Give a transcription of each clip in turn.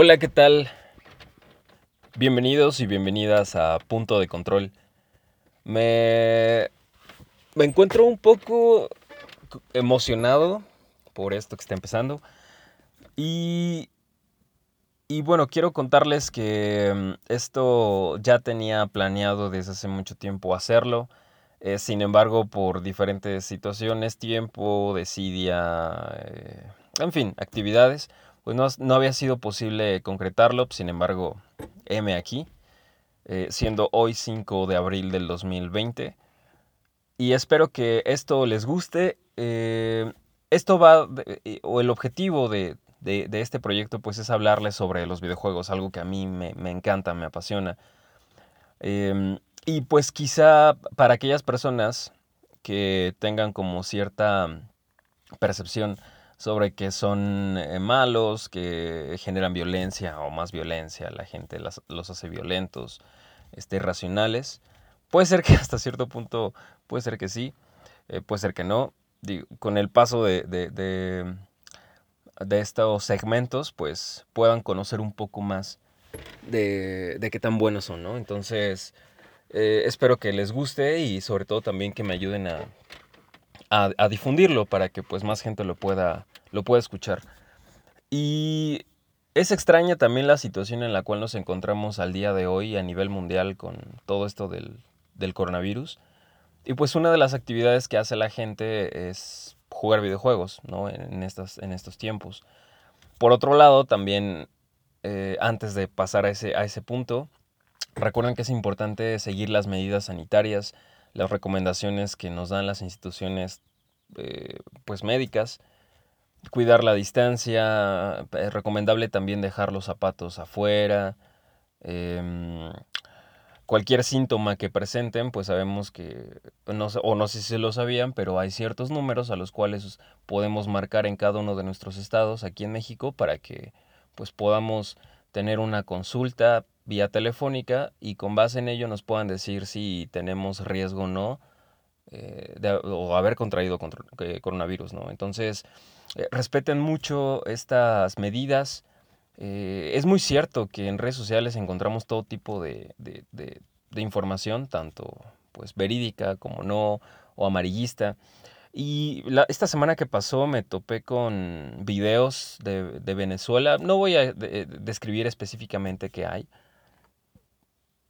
Hola, ¿qué tal? Bienvenidos y bienvenidas a Punto de Control. Me, me encuentro un poco emocionado por esto que está empezando. Y, y bueno, quiero contarles que mm, esto ya tenía planeado desde hace mucho tiempo hacerlo. Eh, sin embargo, por diferentes situaciones, tiempo, desidia, eh, en fin, actividades, pues no, había sido posible concretarlo, sin embargo, M aquí, eh, siendo hoy 5 de abril del 2020. Y espero que esto les guste. Eh, esto va, eh, o el objetivo de, este proyecto, pues es hablarles sobre los videojuegos, algo que a mí me, me encanta, me apasiona. Em, y pues quizá para aquellas personas que tengan como cierta percepción sobre que son eh, malos, que generan violencia o más violencia, la gente los hace violentos, este, irracionales. Puede ser que hasta cierto punto, puede ser que sí, eh, puede ser que no. con el paso de, de, estos segmentos, pues puedan conocer un poco más de, qué tan buenos son, ¿no? Entonces, eh, espero que les guste y sobre todo también que me ayuden a, a, difundirlo para que pues más gente lo pueda, lo pueda escuchar. Y es extraña también la situación en la cual nos encontramos al día de hoy a nivel mundial con todo esto del, del coronavirus. Y pues una de las actividades que hace la gente es jugar videojuegos, ¿no? En, estas, en estos tiempos. Por otro lado, también eh, antes de pasar a ese, a ese punto, recuerden que es importante seguir las medidas sanitarias, las recomendaciones que nos dan las instituciones eh, pues médicas, cuidar la distancia, es recomendable también dejar los zapatos afuera, em, cualquier síntoma que presenten, pues sabemos que, no, o no sé si lo sabían, pero hay ciertos números a los cuales podemos marcar en cada uno de nuestros estados aquí en México para que pues podamos tener una consulta vía telefónica y con base en ello nos puedan decir si tenemos riesgo o no eh, de, o haber contraído eh, coronavirus, ¿no? Entonces, eh, respeten mucho estas medidas. es muy cierto que en redes sociales encontramos todo tipo de, de, información, tanto pues verídica como no, o amarillista. Y esta semana que pasó me topé con videos de, Venezuela. No voy a describir específicamente qué hay,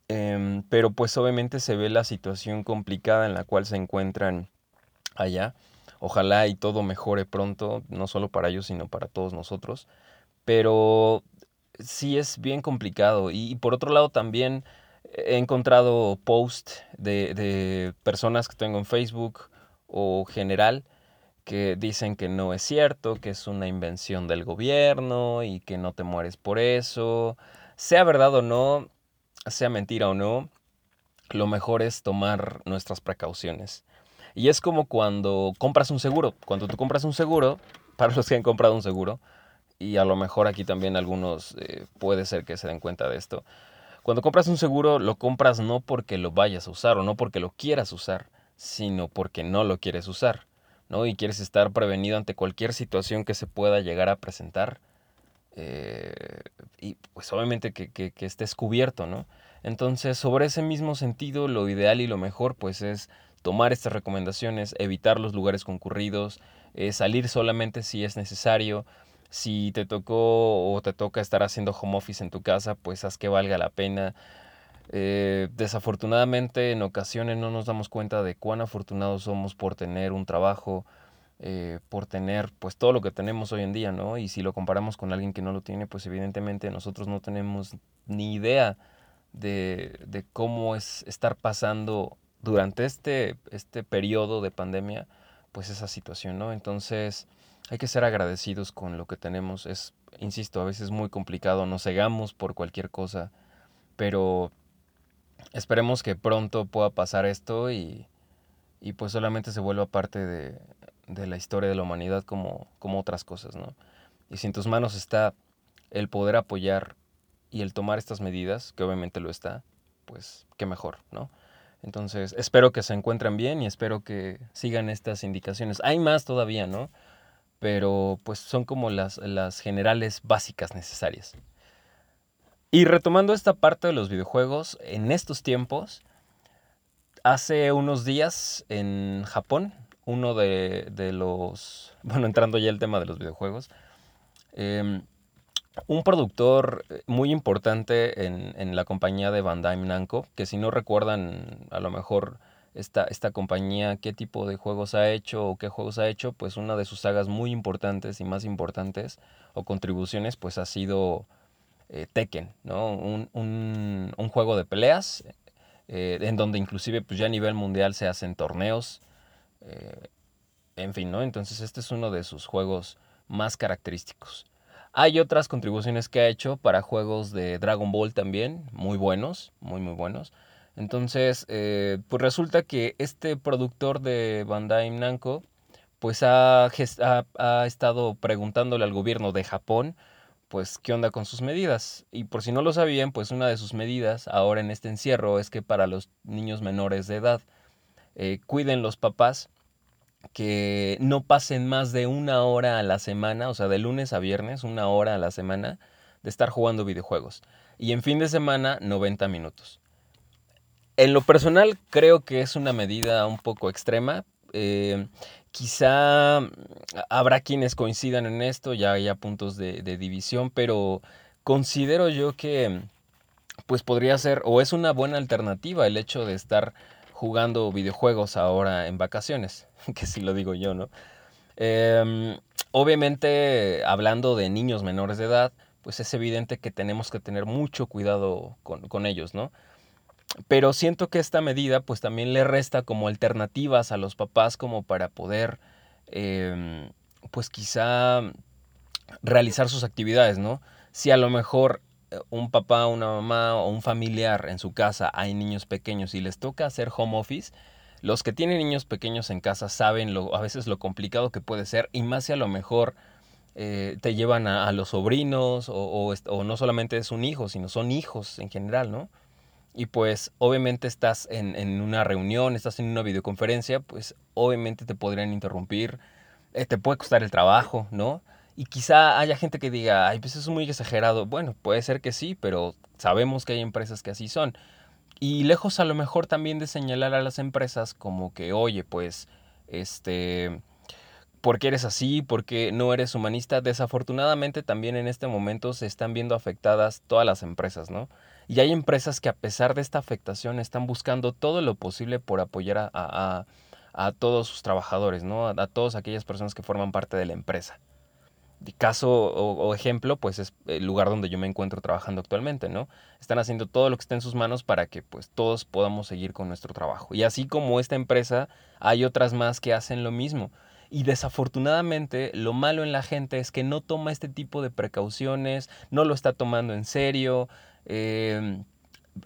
Em, pero pues obviamente se ve la situación complicada en la cual se encuentran allá. Ojalá y todo mejore pronto, no solo para ellos, sino para todos nosotros. Pero sí es bien complicado. Y, por otro lado también he encontrado posts de, de personas que tengo en Facebook o general que dicen que no es cierto, que es una invención del gobierno y que no te mueres por eso. Sea verdad o no, sea mentira o no, lo mejor es tomar nuestras precauciones. Y es como cuando compras un seguro. Cuando tú compras un seguro, para los que han comprado un seguro, y a lo mejor aquí también algunos eh, puede ser que se den cuenta de esto. Cuando compras un seguro, lo compras no porque lo vayas a usar o no porque lo quieras usar, sino porque no lo quieres usar, ¿no? Y quieres estar prevenido ante cualquier situación que se pueda llegar a presentar eh, y pues obviamente que, que, estés cubierto, ¿no? Entonces, sobre ese mismo sentido, lo ideal y lo mejor pues es tomar estas recomendaciones, evitar los lugares concurridos, eh, salir solamente si es necesario. Si te tocó o te toca estar haciendo home office en tu casa, pues haz que valga la pena. Eh, desafortunadamente en ocasiones no nos damos cuenta de cuán afortunados somos por tener un trabajo, eh, por tener pues todo lo que tenemos hoy en día, ¿no? Y si lo comparamos con alguien que no lo tiene, pues evidentemente nosotros no tenemos ni idea de, de cómo es estar pasando durante este, este periodo de pandemia, pues esa situación, ¿no? Entonces hay que ser agradecidos con lo que tenemos. Es, insisto, a veces muy complicado, nos cegamos por cualquier cosa, pero esperemos que pronto pueda pasar esto y, y pues solamente se vuelva parte de, de la historia de la humanidad como, como otras cosas, ¿no? Y si en tus manos está el poder apoyar y el tomar estas medidas, que obviamente lo está, pues qué mejor, ¿no? Entonces, espero que se encuentren bien y espero que sigan estas indicaciones. Hay más todavía, ¿no? Pero pues son como las, las generales básicas necesarias. Y retomando esta parte de los videojuegos, en estos tiempos, hace unos días en Japón, uno de, los, bueno, entrando ya el tema de los videojuegos, em, un productor muy importante en, en, la compañía de Bandai Namco, que si no recuerdan, a lo mejor esta, esta compañía qué tipo de juegos ha hecho o qué juegos ha hecho, pues una de sus sagas muy importantes y más importantes o contribuciones pues ha sido eh, Tekken, ¿no? Un, un, juego de peleas eh, en donde inclusive pues ya a nivel mundial se hacen torneos, eh, en fin, ¿no? Entonces este es uno de sus juegos más característicos. Hay otras contribuciones que ha hecho para juegos de Dragon Ball también, muy buenos, muy muy buenos. Entonces, pues resulta que este productor de Bandai Namco, pues ha, ha, estado preguntándole al gobierno de Japón, pues qué onda con sus medidas. Y por si no lo sabían, pues una de sus medidas ahora en este encierro es que para los niños menores de edad, eh, cuiden los papás que no pasen más de una hora a la semana, o sea, de lunes a viernes, una hora a la semana, de estar jugando videojuegos. Y en fin de semana, 90 minutos. En lo personal creo que es una medida un poco extrema. Eh, quizá habrá quienes coincidan en esto, ya hay puntos de, división, pero considero yo que pues podría ser o es una buena alternativa el hecho de estar jugando videojuegos ahora en vacaciones, que si lo digo yo, ¿no? Em, obviamente, hablando de niños menores de edad, pues es evidente que tenemos que tener mucho cuidado con ellos, ¿no? Pero siento que esta medida pues también le resta como alternativas a los papás como para poder em, pues quizá realizar sus actividades, ¿no? Si a lo mejor eh, un papá, una mamá o un familiar en su casa hay niños pequeños y les toca hacer home office, los que tienen niños pequeños en casa saben lo, a veces lo complicado que puede ser y más si a lo mejor eh, te llevan a, los sobrinos o, o, no solamente es un hijo, sino son hijos en general, ¿no? Y pues obviamente estás en, una reunión, estás en una videoconferencia, pues obviamente te podrían interrumpir, eh, te puede costar el trabajo, ¿no? Y quizá haya gente que diga, ay, pues eso es muy exagerado. Bueno, puede ser que sí, pero sabemos que hay empresas que así son. Y lejos a lo mejor también de señalar a las empresas como que, oye, pues, este, ¿por qué eres así? ¿Por qué no eres humanista? Desafortunadamente también en este momento se están viendo afectadas todas las empresas, ¿no? Y hay empresas que a pesar de esta afectación están buscando todo lo posible por apoyar a, todos sus trabajadores, ¿no? A, todas aquellas personas que forman parte de la empresa. De caso o, ejemplo, pues es el lugar donde yo me encuentro trabajando actualmente, ¿no? Están haciendo todo lo que está en sus manos para que pues todos podamos seguir con nuestro trabajo. Y así como esta empresa, hay otras más que hacen lo mismo. Y desafortunadamente lo malo en la gente es que no toma este tipo de precauciones, no lo está tomando en serio, Em,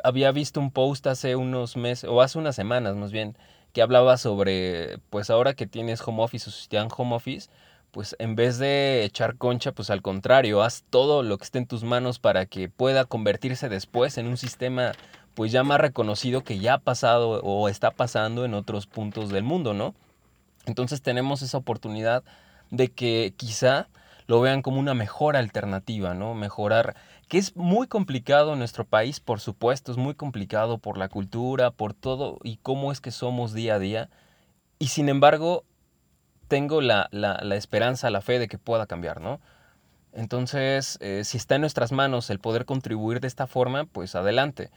había visto un post hace unos meses, o hace unas semanas más bien, que hablaba sobre, pues ahora que tienes home office o si te dan home office, pues en vez de echar concha, pues al contrario, haz todo lo que esté en tus manos para que pueda convertirse después en un sistema pues ya más reconocido que ya ha pasado o está pasando en otros puntos del mundo, ¿no? Entonces tenemos esa oportunidad de que quizá lo vean como una mejor alternativa, ¿no? Mejorar que es muy complicado en nuestro país, por supuesto, es muy complicado por la cultura, por todo y cómo es que somos día a día. Y sin embargo, tengo la, esperanza, la fe de que pueda cambiar, ¿no? Entonces, eh, si está en nuestras manos el poder contribuir de esta forma, pues adelante,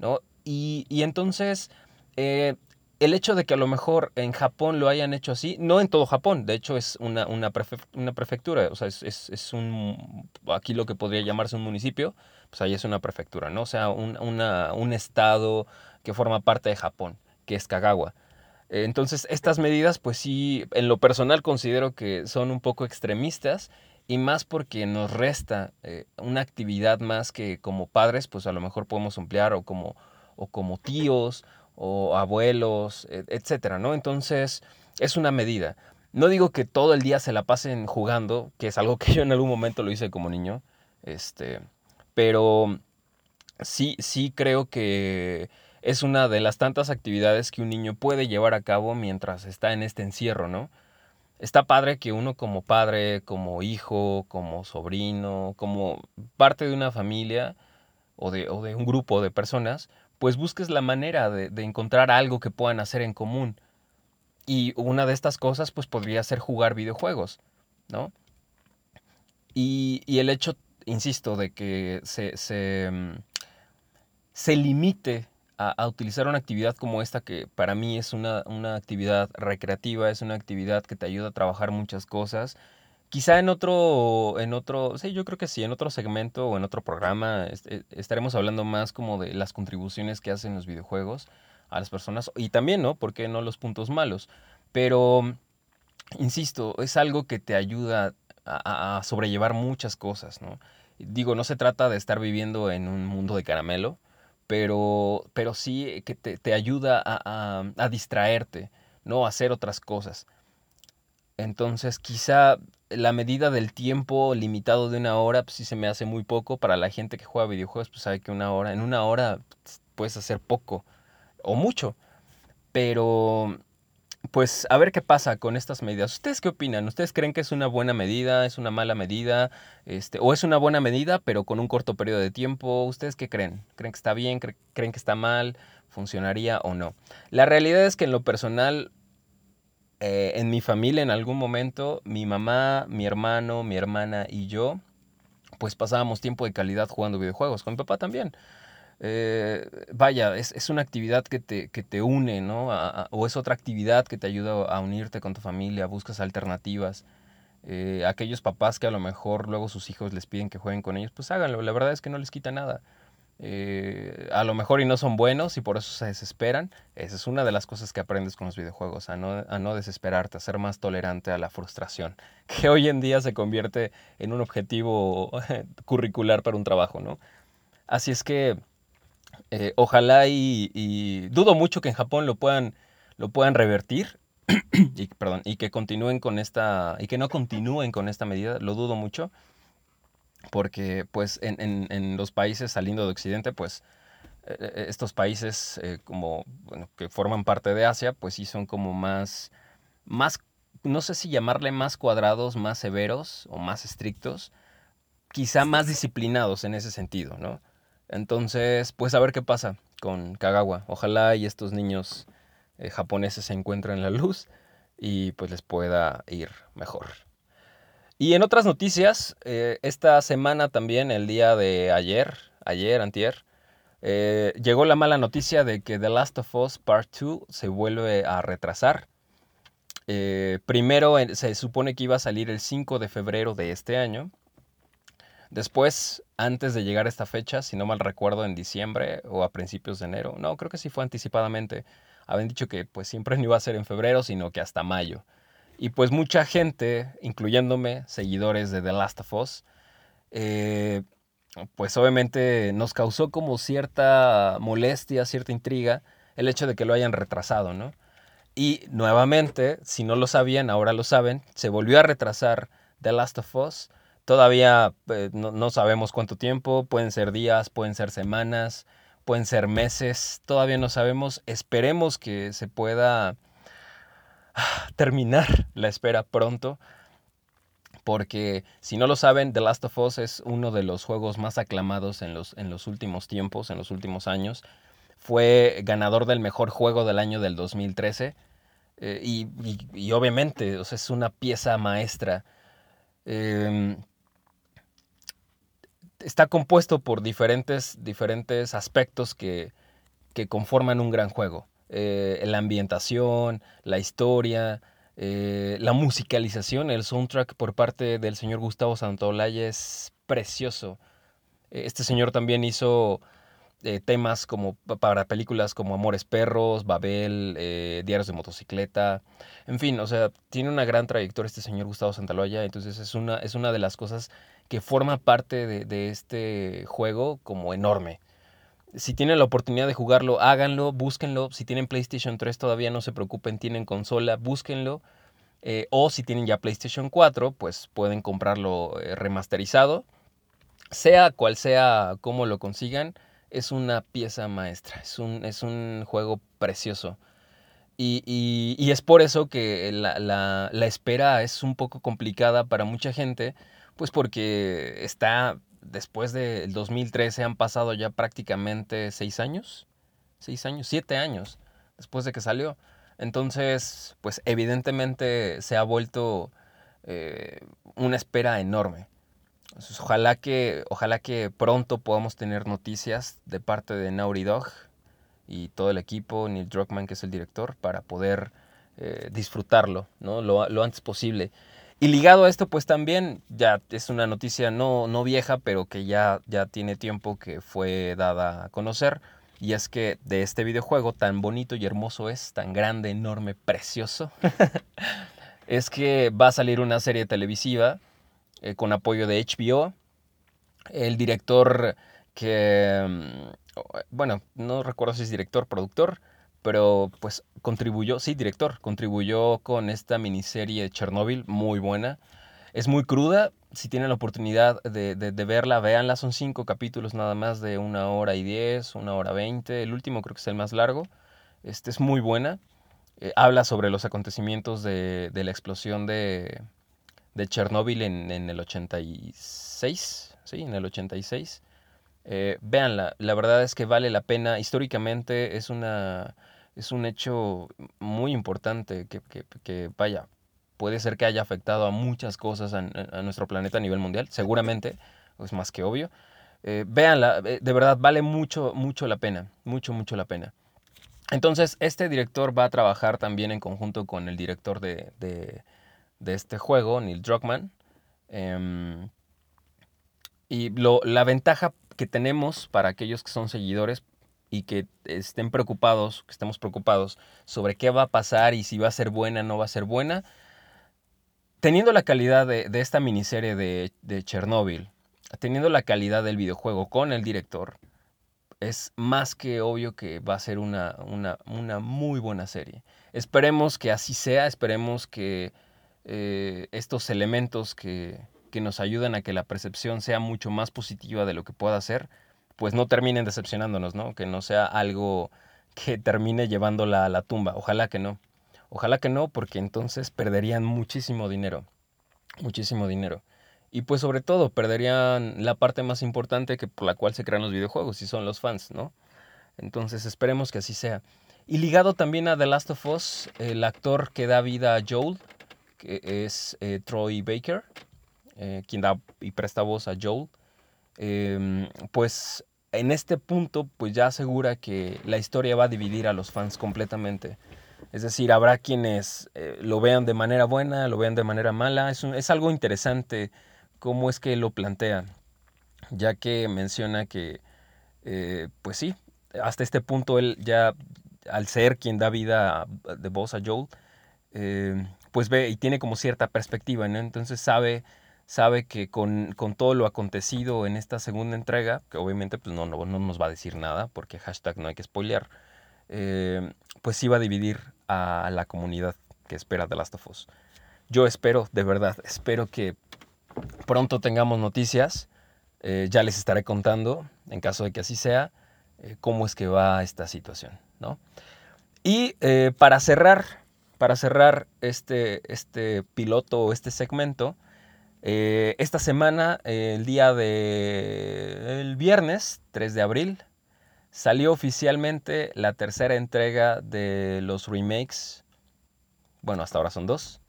¿no? Y, entonces, eh, el hecho de que a lo mejor en Japón lo hayan hecho así, no en todo Japón, de hecho es una, una, prefectura, o sea, es, es, un, aquí lo que podría llamarse un municipio, pues ahí es una prefectura, ¿no? O sea, un, un estado que forma parte de Japón, que es Kagawa. Entonces, estas medidas, pues sí, en lo personal considero que son un poco extremistas y más porque nos resta eh, una actividad más que como padres, pues a lo mejor podemos emplear o como, o como tíos o abuelos, e, etcétera, ¿no? Entonces, es una medida. No digo que todo el día se la pasen jugando, que es algo que yo en algún momento lo hice como niño, este, pero sí, sí creo que es una de las tantas actividades que un niño puede llevar a cabo mientras está en este encierro, ¿no? Está padre que uno como padre, como hijo, como sobrino, como parte de una familia, o de, o de un grupo de personas, pues busques la manera de, encontrar algo que puedan hacer en común. Y una de estas cosas, pues podría ser jugar videojuegos, ¿no? Y, y el hecho, insisto, de que se, se, mm, se limite a, a, utilizar una actividad como esta, que para mí es una, una actividad recreativa, es una actividad que te ayuda a trabajar muchas cosas, Quizá en otro, en otro, sí, yo creo que sí, en otro segmento o en otro programa este, estaremos hablando más como de las contribuciones que hacen los videojuegos a las personas y también, ¿no? ¿Por qué no los puntos malos? Pero, insisto, es algo que te ayuda a, sobrellevar muchas cosas, ¿no? Digo, no se trata de estar viviendo en un mundo de caramelo, pero, pero sí que te, te ayuda a, a distraerte, ¿no? A hacer otras cosas. Entonces, quizá la medida del tiempo limitado de una hora, pues sí se me hace muy poco. Para la gente que juega videojuegos, pues sabe que una hora, en una hora pues, puedes hacer poco o mucho. Pero, pues a ver qué pasa con estas medidas. ¿Ustedes qué opinan? ¿Ustedes creen que es una buena medida, es una mala medida? Este, ¿O es una buena medida, pero con un corto periodo de tiempo? ¿Ustedes qué creen? ¿Creen que está bien? ¿Creen que está mal? ¿Funcionaría o no? La realidad es que en lo personal eh, en mi familia en algún momento, mi mamá, mi hermano, mi hermana y yo, pues pasábamos tiempo de calidad jugando videojuegos, con mi papá también. Eh, vaya, es, es, una actividad que te, que te une, ¿no? O es otra actividad que te ayuda a unirte con tu familia, buscas alternativas. Eh, aquellos papás que a lo mejor luego sus hijos les piden que jueguen con ellos, pues háganlo. La verdad es que no les quita nada. Eh, a lo mejor y no son buenos y por eso se desesperan. Esa es una de las cosas que aprendes con los videojuegos, a no, a no desesperarte, a ser más tolerante a la frustración, que hoy en día se convierte en un objetivo curricular para un trabajo, ¿no? Así es que eh, ojalá y, y, dudo mucho que en Japón lo puedan, lo puedan revertir y, perdón, y que continúen con esta, y que no continúen con esta medida, lo dudo mucho porque pues en, en, en, los países saliendo de Occidente, pues eh, eh, estos países eh, como, bueno, que forman parte de Asia, pues sí son como más, más, no sé si llamarle más cuadrados, más severos o más estrictos, quizá más disciplinados en ese sentido, ¿no? Entonces, pues a ver qué pasa con Kagawa. Ojalá y estos niños eh, japoneses se encuentren la luz y pues les pueda ir mejor. Y en otras noticias, eh, esta semana también, el día de ayer, ayer, antier, eh, llegó la mala noticia de que The Last of Us Part 2 se vuelve a retrasar. Eh, primero se supone que iba a salir el 5 de febrero de este año. Después, antes de llegar a esta fecha, si no mal recuerdo, en diciembre o a principios de enero, no, creo que sí fue anticipadamente, habían dicho que pues siempre no iba a ser en febrero, sino que hasta mayo. Y pues mucha gente, incluyéndome, seguidores de The Last of Us, eh, pues obviamente nos causó como cierta molestia, cierta intriga el hecho de que lo hayan retrasado, ¿no? Y nuevamente, si no lo sabían, ahora lo saben, se volvió a retrasar The Last of Us. Todavía eh, no, no sabemos cuánto tiempo, pueden ser días, pueden ser semanas, pueden ser meses, todavía no sabemos. Esperemos que se pueda terminar la espera pronto. Porque si no lo saben, The Last of Us es uno de los juegos más aclamados en los, en los últimos tiempos, en los últimos años. Fue ganador del mejor juego del año del 2013. Eh, y, y, y, obviamente o sea, es una pieza maestra. Eh, está compuesto por diferentes, diferentes aspectos que, que conforman un gran juego eh, la ambientación, la historia, eh, la musicalización, el soundtrack por parte del señor Gustavo Santaolalla es precioso. Este señor también hizo eh, temas como para películas como Amores Perros, Babel, Diarios de Motocicleta, en fin, o sea, tiene una gran trayectoria este señor Gustavo Santaolalla, entonces es una, es una de las cosas que forma parte de este juego como enorme. Si tienen la oportunidad de jugarlo, háganlo, búsquenlo. Si tienen PlayStation 3 todavía no se preocupen, tienen consola, búsquenlo. Eh, o si tienen ya PlayStation 4, pues pueden comprarlo eh, remasterizado. Sea cual sea cómo lo consigan, es una pieza maestra, es un, es un juego precioso. Y, y, y, es por eso que la, la, la espera es un poco complicada para mucha gente, pues porque está después del 2013 han pasado ya prácticamente seis años, seis años, siete años después de que salió. Entonces, pues evidentemente se ha vuelto eh, una espera enorme. ojalá, que, ojalá que pronto podamos tener noticias de parte de Naughty Dog y todo el equipo, Neil Druckmann, que es el director, para poder eh, disfrutarlo ¿no? lo, antes posible. Y ligado a esto, pues también ya es una noticia no, no vieja, pero que ya, ya tiene tiempo que fue dada a conocer. Y es que de este videojuego tan bonito y hermoso es, tan grande, enorme, precioso, es que va a salir una serie televisiva eh, con apoyo de HBO. El director que, mm, bueno, no recuerdo si es director, productor, pero pues contribuyó, sí, director, contribuyó con esta miniserie Chernobyl, muy buena. Es muy cruda, si tienen la oportunidad de, verla, véanla. Son cinco capítulos nada más de una hora y diez, una hora veinte. El último creo que es el más largo. Este es muy buena. Eh, habla sobre los acontecimientos de, la explosión de, de Chernóbil en, en, el 86. Sí, en el 86. Eh, véanla, la verdad es que vale la pena. Históricamente es, una, es un hecho muy importante que, que, que vaya, puede ser que haya afectado a muchas cosas a, nuestro planeta a nivel mundial, seguramente, es más que obvio. Eh, véanla, eh, de verdad vale mucho, mucho la pena, mucho, mucho la pena. Entonces, este director va a trabajar también en conjunto con el director de, este juego, Neil Druckmann. Em, y la ventaja que tenemos para aquellos que son seguidores y que estén preocupados, que estemos preocupados sobre qué va a pasar y si va a ser buena no va a ser buena, teniendo la calidad de, esta miniserie de, de Chernobyl, teniendo la calidad del videojuego con el director, es más que obvio que va a ser una, una, muy buena serie. Esperemos que así sea, esperemos que eh, estos elementos que, que, nos ayudan a que la percepción sea mucho más positiva de lo que pueda ser, pues no terminen decepcionándonos, ¿no? Que no sea algo que termine llevándola a la tumba. Ojalá que no. Ojalá que no, porque entonces perderían muchísimo dinero. Muchísimo dinero. Y pues sobre todo perderían la parte más importante que por la cual se crean los videojuegos y son los fans, ¿no? Entonces esperemos que así sea. Y ligado también a The Last of Us, el actor que da vida a Joel, que es eh, Troy Baker, eh, quien da y presta voz a Joel, em, pues en este punto pues ya asegura que la historia va a dividir a los fans completamente. Es decir, habrá quienes eh, lo vean de manera buena, lo vean de manera mala. Es, es algo interesante cómo es que lo plantea, ya que menciona que, eh, pues sí, hasta este punto él ya, al ser quien da vida de voz a Joel, eh, pues ve y tiene como cierta perspectiva, ¿no? Entonces sabe, sabe que con, todo lo acontecido en esta segunda entrega, que obviamente pues no, no, no nos va a decir nada, porque hashtag no hay que spoilear, eh, pues iba a dividir a la comunidad que espera The Last of Us. Yo espero, de verdad, espero que pronto tengamos noticias. Eh, ya les estaré contando, en caso de que así sea, eh, cómo es que va esta situación. ¿no? Y para cerrar, para cerrar este, este piloto o este segmento, esta semana, el día de el viernes 3 de abril, Salió oficialmente la tercera entrega de los remakes, bueno, hasta ahora son dos,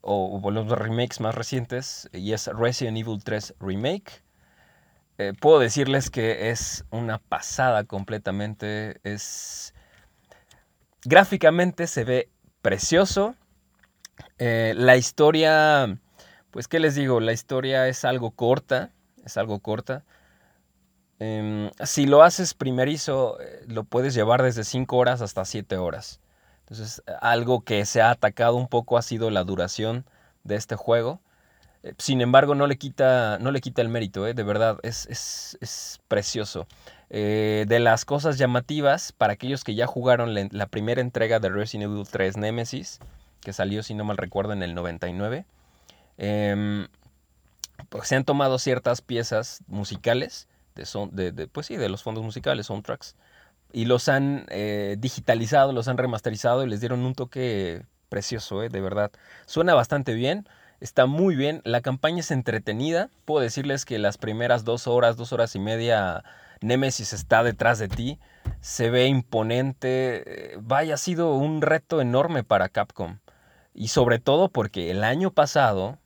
o, los remakes más recientes, y es Resident Evil 3 Remake. Eh, puedo decirles que es una pasada completamente, es... Gráficamente se ve precioso. Eh, la historia, pues qué les digo, la historia es algo corta, es algo corta. Em, si lo haces primerizo, eh, lo puedes llevar desde 5 horas hasta 7 horas. Entonces, algo que se ha atacado un poco ha sido la duración de este juego. Eh, sin embargo, no le quita, no le quita el mérito, eh, de verdad, es, es, precioso. de las cosas llamativas, para aquellos que ya jugaron la, primera entrega de Resident Evil 3 Nemesis, que salió, si no mal recuerdo, en el 99, em, pues se han tomado ciertas piezas musicales de, de, pues sí, de los fondos musicales, soundtracks, y los han eh, digitalizado, los han remasterizado y les dieron un toque precioso, eh, de verdad. Suena bastante bien. Está muy bien, la campaña es entretenida. Puedo decirles que las primeras dos horas, dos horas y media, Nemesis está detrás de ti. Se ve imponente. Vaya, ha sido un reto enorme para Capcom. Y sobre todo porque el año pasado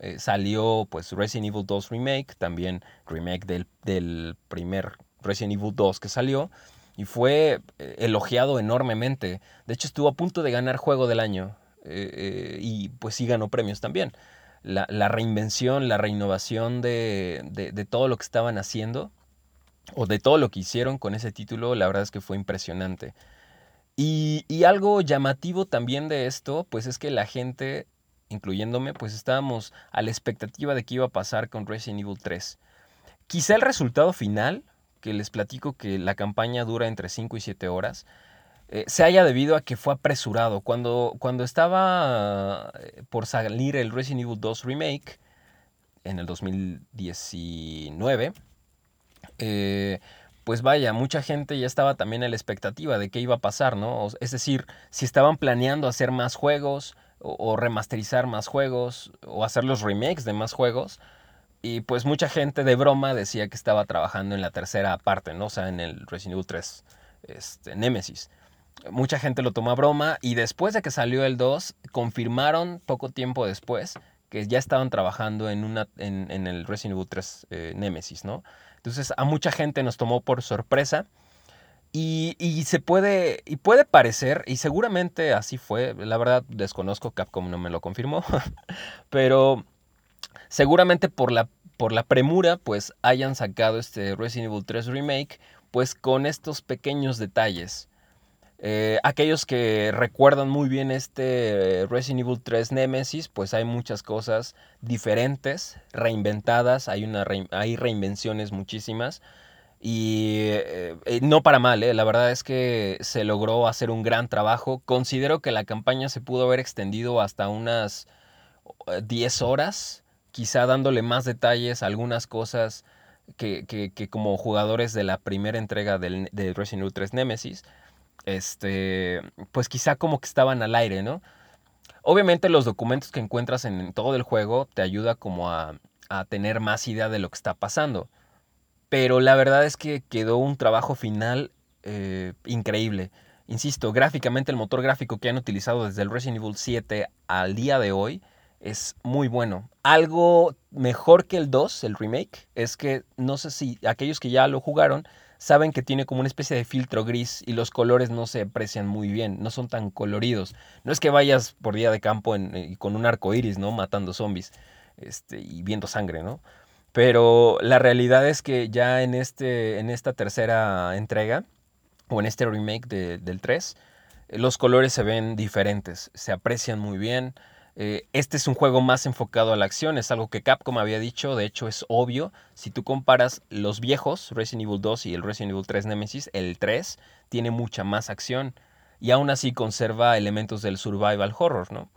eh, salió pues Resident Evil 2 Remake, también remake del, del primer Resident Evil 2 que salió y fue eh, elogiado enormemente. De hecho, estuvo a punto de ganar juego del año eh, y pues sí ganó premios también. La, reinvención, la reinnovación de, todo lo que estaban haciendo o de todo lo que hicieron con ese título, la verdad es que fue impresionante. Y, y algo llamativo también de esto, pues es que la gente, incluyéndome, pues estábamos a la expectativa de qué iba a pasar con Resident Evil 3. Quizá el resultado final, que les platico que la campaña dura entre 5 y 7 horas, eh, se haya debido a que fue apresurado. Cuando, cuando estaba eh, por salir el Resident Evil 2 Remake en el 2019, eh, pues vaya, mucha gente ya estaba también en la expectativa de qué iba a pasar, ¿no? Es decir, si estaban planeando hacer más juegos o, remasterizar más juegos o hacer los remakes de más juegos. Y pues mucha gente de broma decía que estaba trabajando en la tercera parte, ¿no? O sea, en el Resident Evil 3 este, Nemesis mucha gente lo tomó a broma y después de que salió el 2, confirmaron poco tiempo después que ya estaban trabajando en, una, en, el Resident Evil 3 eh, Nemesis, ¿no? Entonces a mucha gente nos tomó por sorpresa y, y, se puede, y puede parecer, y seguramente así fue, la verdad desconozco, Capcom no me lo confirmó, pero seguramente por la, por la premura pues hayan sacado este Resident Evil 3 Remake pues con estos pequeños detalles eh, aquellos que recuerdan muy bien este Resident Evil 3 Nemesis, pues hay muchas cosas diferentes, reinventadas, hay, una hay reinvenciones muchísimas. Y eh, eh, no para mal, la verdad es que se logró hacer un gran trabajo. Considero que la campaña se pudo haber extendido hasta unas 10 horas, quizá dándole más detalles a algunas cosas que, como jugadores de la primera entrega del, de Resident Evil 3 Nemesis este, pues quizá como que estaban al aire, ¿no? Obviamente los documentos que encuentras en todo el juego te ayuda como a, tener más idea de lo que está pasando. Pero la verdad es que quedó un trabajo final eh, increíble. Insisto, gráficamente el motor gráfico que han utilizado desde el Resident Evil 7 al día de hoy es muy bueno. Algo mejor que el 2, el remake, es que no sé si aquellos que ya lo jugaron saben que tiene como una especie de filtro gris y los colores no se aprecian muy bien, no son tan coloridos. No es que vayas por día de campo eh, con un arco iris, ¿no? Matando zombies este, y viendo sangre, ¿no? Pero la realidad es que ya en, este, en esta tercera entrega, o en este remake del 3, los colores se ven diferentes, se aprecian muy bien. Eh, este es un juego más enfocado a la acción, es algo que Capcom había dicho, de hecho es obvio. Si tú comparas los viejos, Resident Evil 2 y el Resident Evil 3 Nemesis, el 3 tiene mucha más acción y aún así conserva elementos del survival horror, ¿no?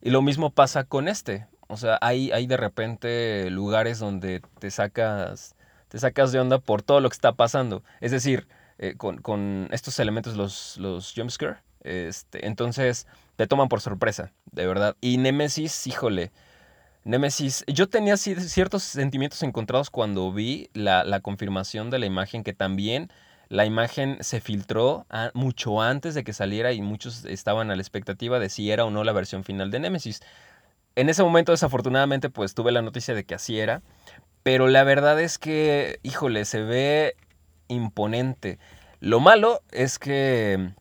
Y lo mismo pasa con este. O sea, hay, hay de repente lugares donde te sacas, te sacas de onda por todo lo que está pasando. Es decir, eh, con, estos elementos, los, los jumpscare, este, entonces te toman por sorpresa, de verdad. Y Nemesis, híjole. Nemesis, yo tenía ciertos sentimientos encontrados cuando vi la, confirmación de la imagen, que también la imagen se filtró mucho antes de que saliera y muchos estaban a la expectativa de si era o no la versión final de Nemesis. En ese momento, desafortunadamente, pues tuve la noticia de que así era, pero la verdad es que, híjole, se ve imponente. Lo malo es que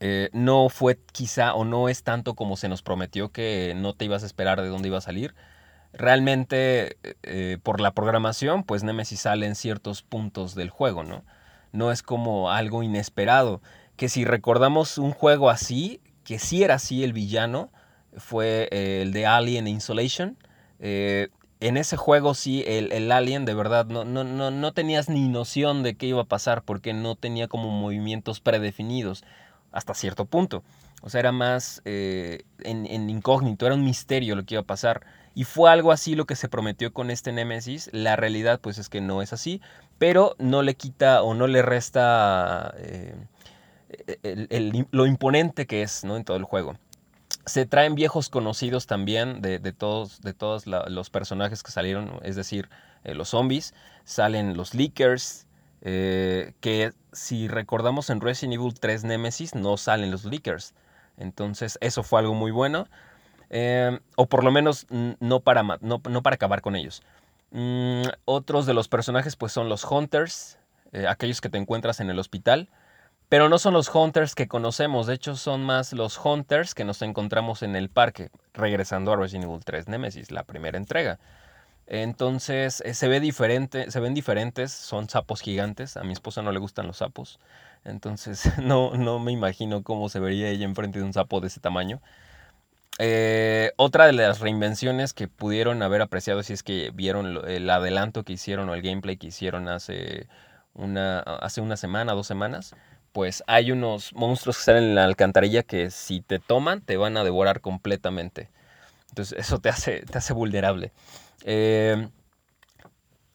eh, no fue quizá o no es tanto como se nos prometió que no te ibas a esperar de dónde iba a salir. Realmente, eh, por la programación, pues Nemesis sale en ciertos puntos del juego, ¿no? No es como algo inesperado. Que si recordamos un juego así, que sí era así el villano, fue eh, el de Alien Insolation. en ese juego sí, el, el Alien de verdad no, no, no, no tenías ni noción de qué iba a pasar porque no tenía como movimientos predefinidos hasta cierto punto. O sea, era más eh, en, incógnito, era un misterio lo que iba a pasar. Y fue algo así lo que se prometió con este Nemesis. La realidad pues es que no es así, pero no le quita o no le resta eh, lo imponente que es ¿no? en todo el juego. Se traen viejos conocidos también de, todos, de todos los personajes que salieron, es decir, eh, los zombies. Salen los leakers, eh, que si recordamos en Resident Evil 3 Nemesis no salen los leakers. Entonces eso fue algo muy bueno. Eh, o por lo menos no para, no, para acabar con ellos. Mm, otros de los personajes pues son los Hunters, aquellos que te encuentras en el hospital. Pero no son los Hunters que conocemos, de hecho son más los Hunters que nos encontramos en el parque, regresando a Resident Evil 3 Nemesis, la primera entrega. Entonces eh, se ve diferente, se ven diferentes, son sapos gigantes, a mi esposa no le gustan los sapos, entonces no, no me imagino cómo se vería ella enfrente de un sapo de ese tamaño. Eh, otra de las reinvenciones que pudieron haber apreciado si es que vieron el adelanto que hicieron o el gameplay que hicieron hace una, hace una semana, dos semanas, pues hay unos monstruos que salen en la alcantarilla que si te toman te van a devorar completamente. Entonces eso te hace, te hace vulnerable. Eh,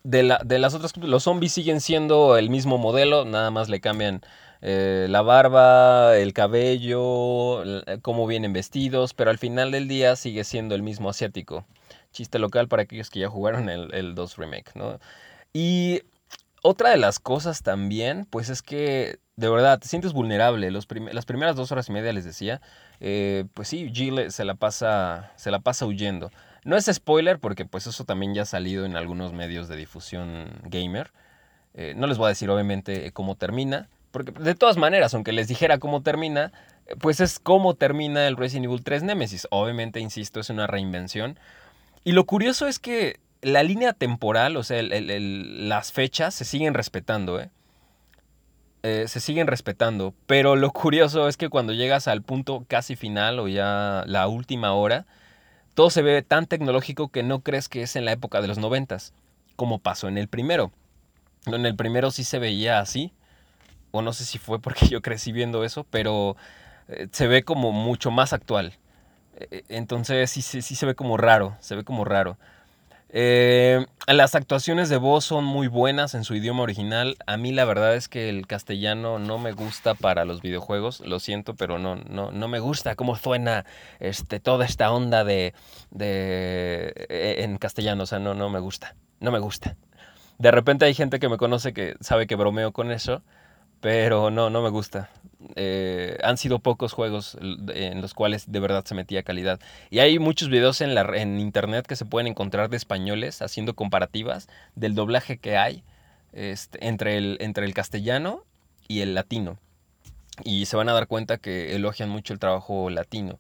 de, las otras, los zombies siguen siendo el mismo modelo, nada más le cambian eh, la barba, el cabello, cómo vienen vestidos, pero al final del día sigue siendo el mismo asiático. Chiste local para aquellos que ya jugaron el, el 2 Remake, ¿no? Y otra de las cosas también, pues es que de verdad, te sientes vulnerable. Los las primeras dos horas y media les decía, eh, pues sí, Gile se la, pasa, se la pasa huyendo. No es spoiler porque pues eso también ya ha salido en algunos medios de difusión gamer. Eh, no les voy a decir obviamente cómo termina, porque de todas maneras, aunque les dijera cómo termina, eh, pues es cómo termina el Resident Evil 3 Nemesis. Obviamente, insisto, es una reinvención. Y lo curioso es que la línea temporal, o sea, las fechas se siguen respetando, ¿eh? Eh, se siguen respetando, pero lo curioso es que cuando llegas al punto casi final o ya la última hora, todo se ve tan tecnológico que no crees que es en la época de los noventas, como pasó en el primero. En el primero sí se veía así, o no sé si fue porque yo crecí viendo eso, pero eh, se ve como mucho más actual. Eh, entonces sí, sí, sí se ve como raro, se ve como raro. Eh, las actuaciones de voz son muy buenas en su idioma original. A mí la verdad es que el castellano no me gusta para los videojuegos. Lo siento, pero no, no, no me gusta cómo suena este, toda esta onda de, de eh, en castellano. O sea, no, no me gusta. No me gusta. De repente hay gente que me conoce que sabe que bromeo con eso. Pero no, no me gusta. Eh, han sido pocos juegos en los cuales de verdad se metía calidad. Y hay muchos videos en, la, en internet que se pueden encontrar de españoles haciendo comparativas del doblaje que hay este, entre, el, entre el castellano y el latino. Y se van a dar cuenta que elogian mucho el trabajo latino.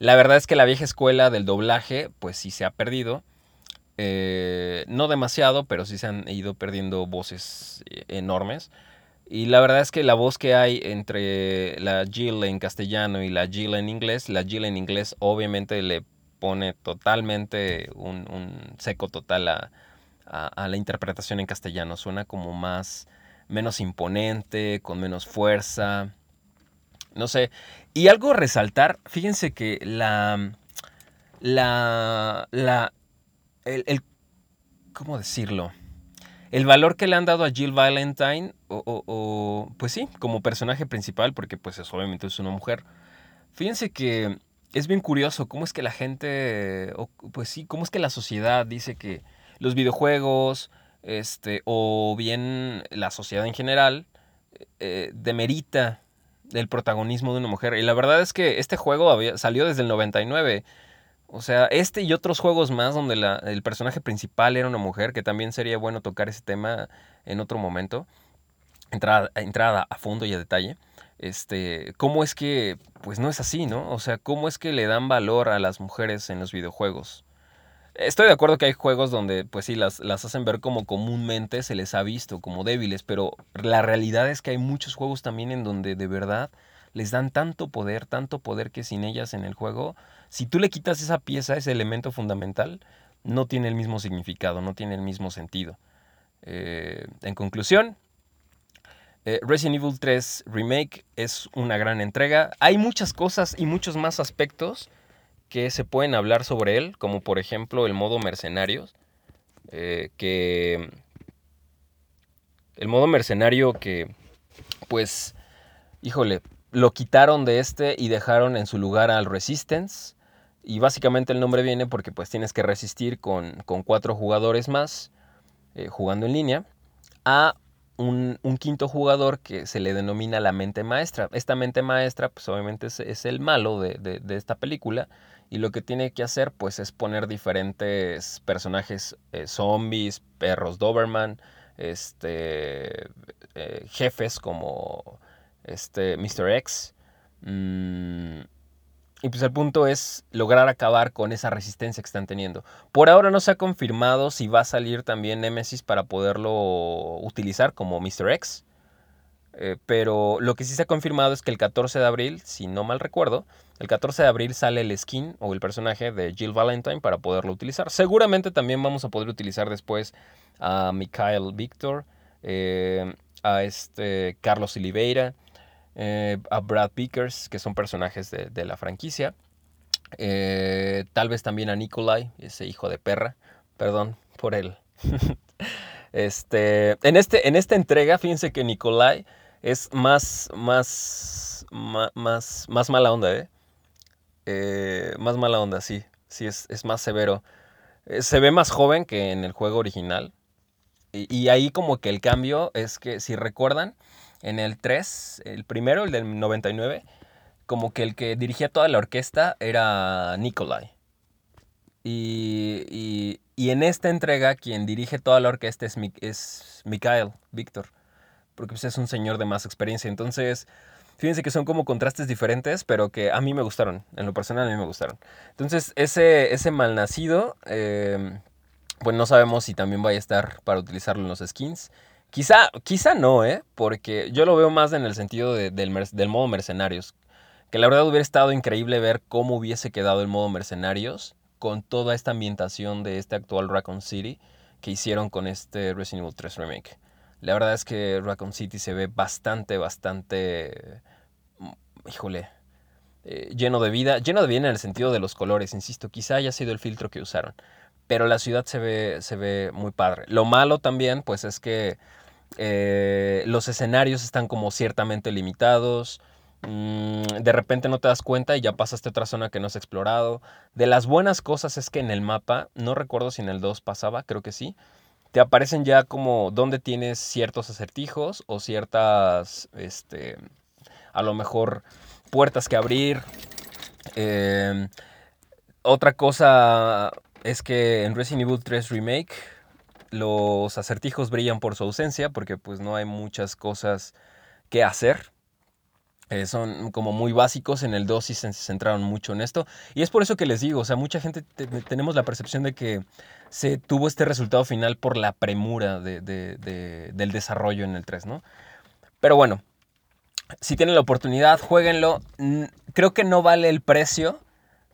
La verdad es que la vieja escuela del doblaje, pues sí se ha perdido. Eh, no demasiado, pero sí se han ido perdiendo voces eh, enormes. Y la verdad es que la voz que hay entre la Jill en castellano y la Jill en inglés, la Jill en inglés obviamente le pone totalmente un, seco total a, la interpretación en castellano. Suena como más, menos imponente, con menos fuerza. No sé. Y algo a resaltar, fíjense que la, la, la, el ¿cómo decirlo? El valor que le han dado a Jill Valentine, o, pues sí, como personaje principal, porque pues es, obviamente es una mujer. Fíjense que es bien curioso cómo es que la gente, o, pues sí, cómo es que la sociedad dice que los videojuegos, este, o bien la sociedad en general, eh, demerita el protagonismo de una mujer. Y la verdad es que este juego había, salió desde el 99 o sea, este y otros juegos más donde el personaje principal era una mujer, que también sería bueno tocar ese tema en otro momento, entrada, entrada a fondo y a detalle. Este, ¿cómo es que, pues no es así, ¿no? O sea, ¿cómo es que le dan valor a las mujeres en los videojuegos? Estoy de acuerdo que hay juegos donde, pues sí, las, las hacen ver como comúnmente se les ha visto, como débiles, pero la realidad es que hay muchos juegos también en donde de verdad les dan tanto poder, tanto poder que sin ellas en el juego, si tú le quitas esa pieza, ese elemento fundamental, no tiene el mismo significado, no tiene el mismo sentido. Eh, en conclusión, eh, Resident Evil 3 Remake es una gran entrega. Hay muchas cosas y muchos más aspectos que se pueden hablar sobre él, como por ejemplo el modo mercenarios, eh, que el modo mercenario que, pues, híjole, lo quitaron de este y dejaron en su lugar al Resistance. Y básicamente el nombre viene porque pues tienes que resistir con, cuatro jugadores más eh, jugando en línea a un, quinto jugador que se le denomina la mente maestra. Esta mente maestra pues obviamente es, el malo de, esta película y lo que tiene que hacer pues es poner diferentes personajes eh, zombies, perros Doberman, este, eh, jefes como este Mr. X. Mm, y pues el punto es lograr acabar con esa resistencia que están teniendo. Por ahora no se ha confirmado si va a salir también Nemesis para poderlo utilizar como Mr. X. Eh, pero lo que sí se ha confirmado es que el 14 de abril, si no mal recuerdo, el 14 de abril sale el skin o el personaje de Jill Valentine para poderlo utilizar. Seguramente también vamos a poder utilizar después a Mikhail Victor, eh, a este Carlos Oliveira, eh, a Brad Pickers, que son personajes de, la franquicia. Eh, tal vez también a Nikolai, ese hijo de perra. Perdón por él. este, en, este, en esta entrega, fíjense que Nikolai es más, más, más, más, mala onda, ¿eh? más mala onda, sí. Sí, es, es más severo. se ve más joven que en el juego original. Y, ahí como que el cambio es que, si recuerdan, en el 3, el primero, el del 99, como que el que dirigía toda la orquesta era Nikolai. Y, en esta entrega quien dirige toda la orquesta es, es Mikhail, Víctor, porque pues, es un señor de más experiencia. Entonces, fíjense que son como contrastes diferentes, pero que a mí me gustaron, en lo personal a mí me gustaron. Entonces, ese, ese malnacido... Eh, pues no sabemos si también vaya a estar para utilizarlo en los skins. Quizá, quizá no, ¿eh? Porque yo lo veo más en el sentido del, modo mercenarios. Que la verdad hubiera estado increíble ver cómo hubiese quedado el modo mercenarios con toda esta ambientación de este actual Raccoon City que hicieron con este Resident Evil 3 Remake. La verdad es que Raccoon City se ve bastante, bastante... Mm, híjole, eh, lleno de vida. Lleno de vida en el sentido de los colores, insisto. Quizá haya sido el filtro que usaron pero la ciudad se ve, se ve muy padre. Lo malo también, pues es que eh, los escenarios están como ciertamente limitados. Mm, de repente no te das cuenta y ya pasaste a otra zona que no has explorado. De las buenas cosas es que en el mapa, no recuerdo si en el 2 pasaba, creo que sí, te aparecen ya como donde tienes ciertos acertijos o ciertas, este, a lo mejor puertas que abrir. Em, otra cosa es que en Resident Evil 3 Remake los acertijos brillan por su ausencia porque pues no hay muchas cosas que hacer. Eh, son como muy básicos, en el 2 sí se centraron mucho en esto. Y es por eso que les digo, o sea, mucha gente tenemos la percepción de que se tuvo este resultado final por la premura del desarrollo en el 3, ¿no? Pero bueno, si tienen la oportunidad, jueguenlo. Creo que no vale el precio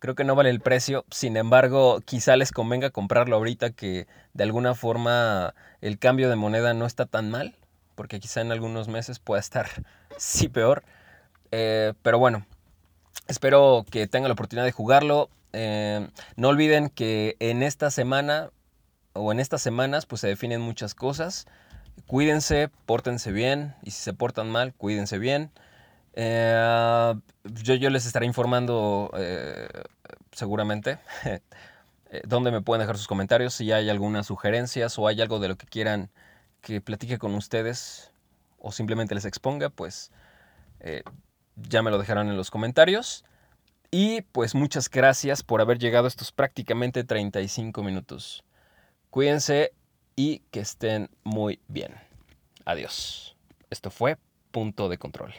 Creo que no vale el precio. Sin embargo, quizá les convenga comprarlo ahorita que de alguna forma el cambio de moneda no está tan mal. Porque quizá en algunos meses pueda estar sí peor. Eh, pero bueno, espero que tengan la oportunidad de jugarlo. Eh, no olviden que en esta semana o en estas semanas pues se definen muchas cosas. Cuídense, pórtense bien y si se portan mal, cuídense bien. Eh, yo, yo, les estaré informando eh, seguramente eh, dónde me pueden dejar sus comentarios, si hay algunas sugerencias o hay algo de lo que quieran que platique con ustedes o simplemente les exponga, pues ya me lo dejarán en los comentarios. Y pues muchas gracias por haber llegado a estos prácticamente 35 minutos. Cuídense y que estén muy bien. Adiós. Esto fue Punto de Control.